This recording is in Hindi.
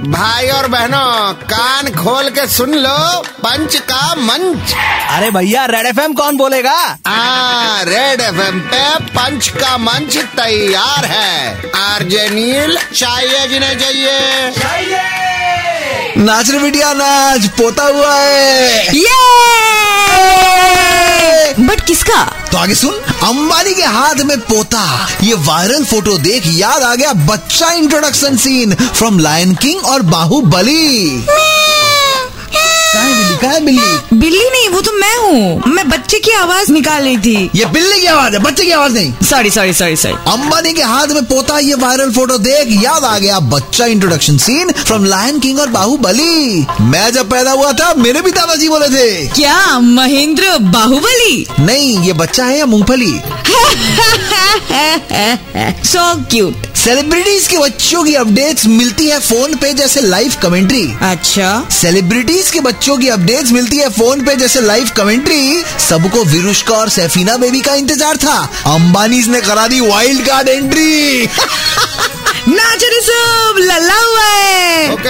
भाई और बहनों कान खोल के सुन लो पंच का मंच। अरे भैया रेड एफएम कौन बोलेगा? आ, रेड एफएम पे पंच का मंच तैयार है। आरजे नील चाहिए जिन्हें चाहिए नाच रे बिटिया नाच पोता हुआ है। ये किसका? तो आगे सुन, अंबानी के हाथ में पोता। ये वायरल फ़ोटो देख याद आ गया बच्चा introduction scene from Lion King और बाहुबली। है बिल्ली? कहाँ है बिल्ली? बिल्ली नहीं वो तो मैं हूँ। मैं बच्चे की आवाज़ निकाल रही थी। ये बिल्ली की आवाज़ है बच्चे की आवाज़ नहीं। Sorry sorry sorry sorry Ambani के हाथ में पोता ये वायरल फ़ोटो देख याद आ गया बच्चा introduction scene from Lion King और बाहुबली। मैं जब पैदा हुआ था मेरे भी दादाजी बोले थे। क्या महेंद्र बाहुबली? नहीं ये बच्चा है या मूंगफली? सो क्यूट सेलिब्रिटीज के बच्चों की अपडेट्स मिलती है फ़ोन पे जैसे लाइव कमेंट्री अच्छा। सेलिब्रिटीज के बच्चों की अपडेट्स मिलती है फ़ोन पे जैसे लाइव कमेंट्री सबको विरुष्का और सैफीना बेबी का इंतज़ार था. अंबानी ने करा दी वाइल्ड कार्ड एंट्री नाच रे सब लल्ला हुआ है ओके